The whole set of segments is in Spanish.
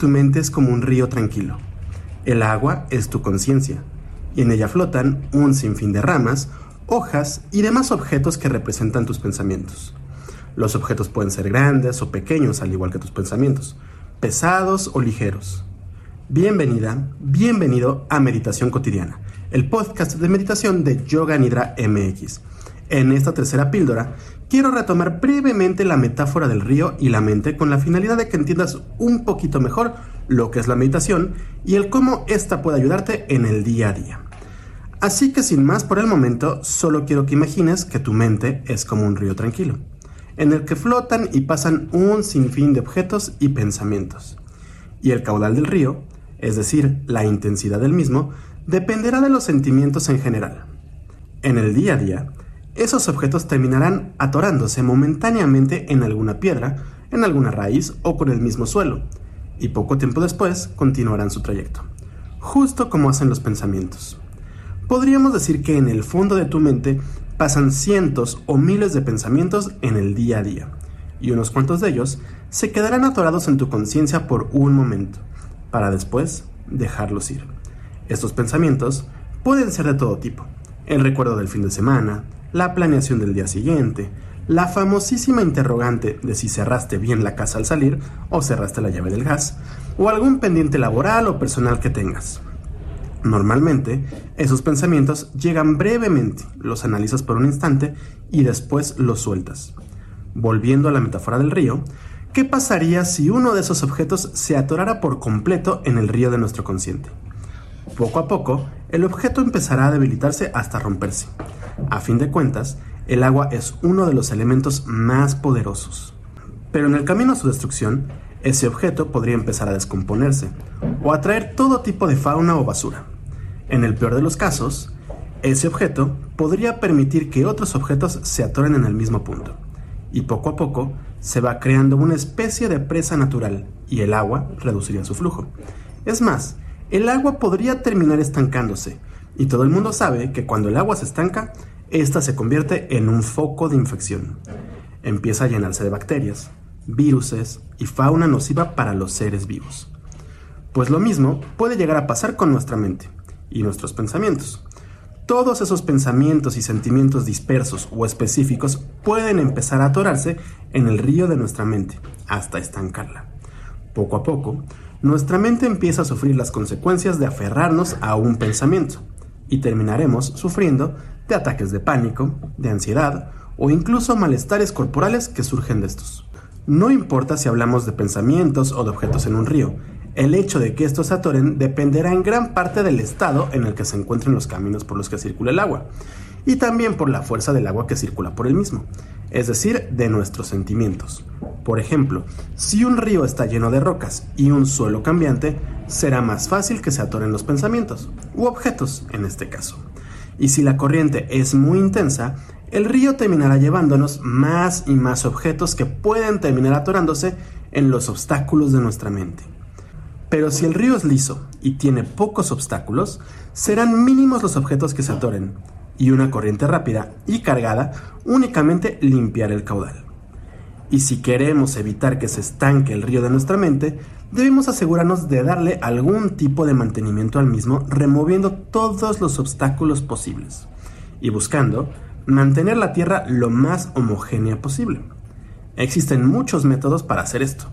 tu mente es como un río tranquilo. El agua es tu conciencia, y en ella flotan un sinfín de ramas, hojas y demás objetos que representan tus pensamientos. Los objetos pueden ser grandes o pequeños, al igual que tus pensamientos, pesados o ligeros. Bienvenida, bienvenido a Meditación Cotidiana, el podcast de meditación de Yoga Nidra MX. En esta tercera píldora, quiero retomar brevemente la metáfora del río y la mente con la finalidad de que entiendas un poquito mejor lo que es la meditación y el cómo ésta puede ayudarte en el día a día. Así que sin más por el momento, solo quiero que imagines que tu mente es como un río tranquilo, en el que flotan y pasan un sinfín de objetos y pensamientos. Y el caudal del río, es decir, la intensidad del mismo, dependerá de los sentimientos en general. En el día a día, esos objetos terminarán atorándose momentáneamente en alguna piedra, en alguna raíz o con el mismo suelo, y poco tiempo después continuarán su trayecto, justo como hacen los pensamientos. Podríamos decir que en el fondo de tu mente pasan cientos o miles de pensamientos en el día a día, y unos cuantos de ellos se quedarán atorados en tu conciencia por un momento, para después dejarlos ir. Estos pensamientos pueden ser de todo tipo, el recuerdo del fin de semana, la planeación del día siguiente, la famosísima interrogante de si cerraste bien la casa al salir o cerraste la llave del gas, o algún pendiente laboral o personal que tengas. Normalmente, esos pensamientos llegan brevemente, los analizas por un instante y después los sueltas. Volviendo a la metáfora del río, ¿qué pasaría si uno de esos objetos se atorara por completo en el río de nuestro consciente? Poco a poco, el objeto empezará a debilitarse hasta romperse. A fin de cuentas, el agua es uno de los elementos más poderosos. Pero en el camino a su destrucción, ese objeto podría empezar a descomponerse o atraer todo tipo de fauna o basura. En el peor de los casos, ese objeto podría permitir que otros objetos se atoren en el mismo punto. Y poco a poco se va creando una especie de presa natural y el agua reduciría su flujo. Es más, el agua podría terminar estancándose, y todo el mundo sabe que cuando el agua se estanca, ésta se convierte en un foco de infección. Empieza a llenarse de bacterias, viruses y fauna nociva para los seres vivos. Pues lo mismo puede llegar a pasar con nuestra mente y nuestros pensamientos. Todos esos pensamientos y sentimientos dispersos o específicos pueden empezar a atorarse en el río de nuestra mente hasta estancarla. Poco a poco, nuestra mente empieza a sufrir las consecuencias de aferrarnos a un pensamiento y terminaremos sufriendo de ataques de pánico, de ansiedad o incluso malestares corporales que surgen de estos. No importa si hablamos de pensamientos o de objetos en un río, el hecho de que estos se atoren dependerá en gran parte del estado en el que se encuentren los caminos por los que circula el agua, y también por la fuerza del agua que circula por el mismo, es decir, de nuestros sentimientos. Por ejemplo, si un río está lleno de rocas y un suelo cambiante, será más fácil que se atoren los pensamientos, u objetos en este caso. Y si la corriente es muy intensa, el río terminará llevándonos más y más objetos que pueden terminar atorándose en los obstáculos de nuestra mente. Pero si el río es liso y tiene pocos obstáculos, serán mínimos los objetos que se atoren, y una corriente rápida y cargada únicamente limpiar el caudal. Y si queremos evitar que se estanque el río de nuestra mente, debemos asegurarnos de darle algún tipo de mantenimiento al mismo, removiendo todos los obstáculos posibles y buscando mantener la Tierra lo más homogénea posible. Existen muchos métodos para hacer esto,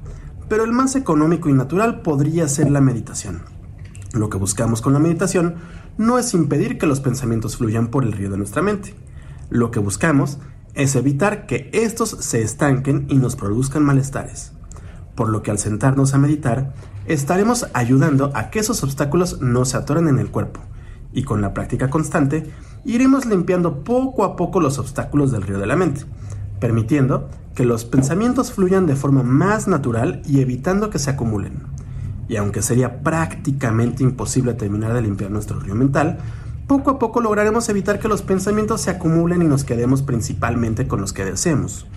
pero el más económico y natural podría ser la meditación. Lo que buscamos con la meditación no es impedir que los pensamientos fluyan por el río de nuestra mente. Lo que buscamos es evitar que estos se estanquen y nos produzcan malestares. Por lo que al sentarnos a meditar, estaremos ayudando a que esos obstáculos no se atoren en el cuerpo, y con la práctica constante iremos limpiando poco a poco los obstáculos del río de la mente, permitiendo que los pensamientos fluyan de forma más natural y evitando que se acumulen y aunque sería prácticamente imposible terminar de limpiar nuestro río mental, poco a poco lograremos evitar que los pensamientos se acumulen y nos quedemos principalmente con los que deseemos.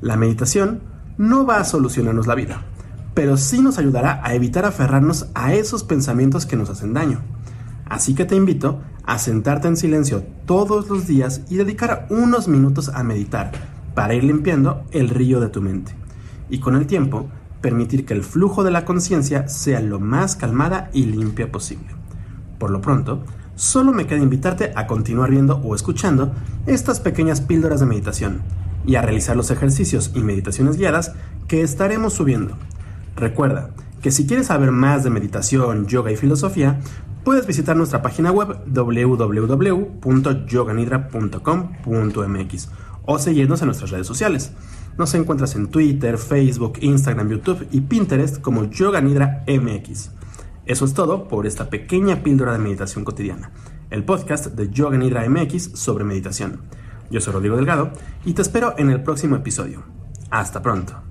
La meditación no va a solucionarnos la vida, pero sí nos ayudará a evitar aferrarnos a esos pensamientos que nos hacen daño. Así que te invito a sentarte en silencio todos los días y dedicar unos minutos a meditar para ir limpiando el río de tu mente. Y con el tiempo permitir que el flujo de la conciencia sea lo más calmada y limpia posible. Por lo pronto, solo me queda invitarte a continuar viendo o escuchando estas pequeñas píldoras de meditación y a realizar los ejercicios y meditaciones guiadas que estaremos subiendo. Recuerda que si quieres saber más de meditación, yoga y filosofía, puedes visitar nuestra página web www.yoganidra.com.mx o seguirnos en nuestras redes sociales. Nos encuentras en Twitter, Facebook, Instagram, YouTube y Pinterest como Yoga Nidra MX. Eso es todo por esta pequeña píldora de meditación cotidiana, el podcast de Yoga Nidra MX sobre meditación. Yo soy Rodrigo Delgado y te espero en el próximo episodio. Hasta pronto.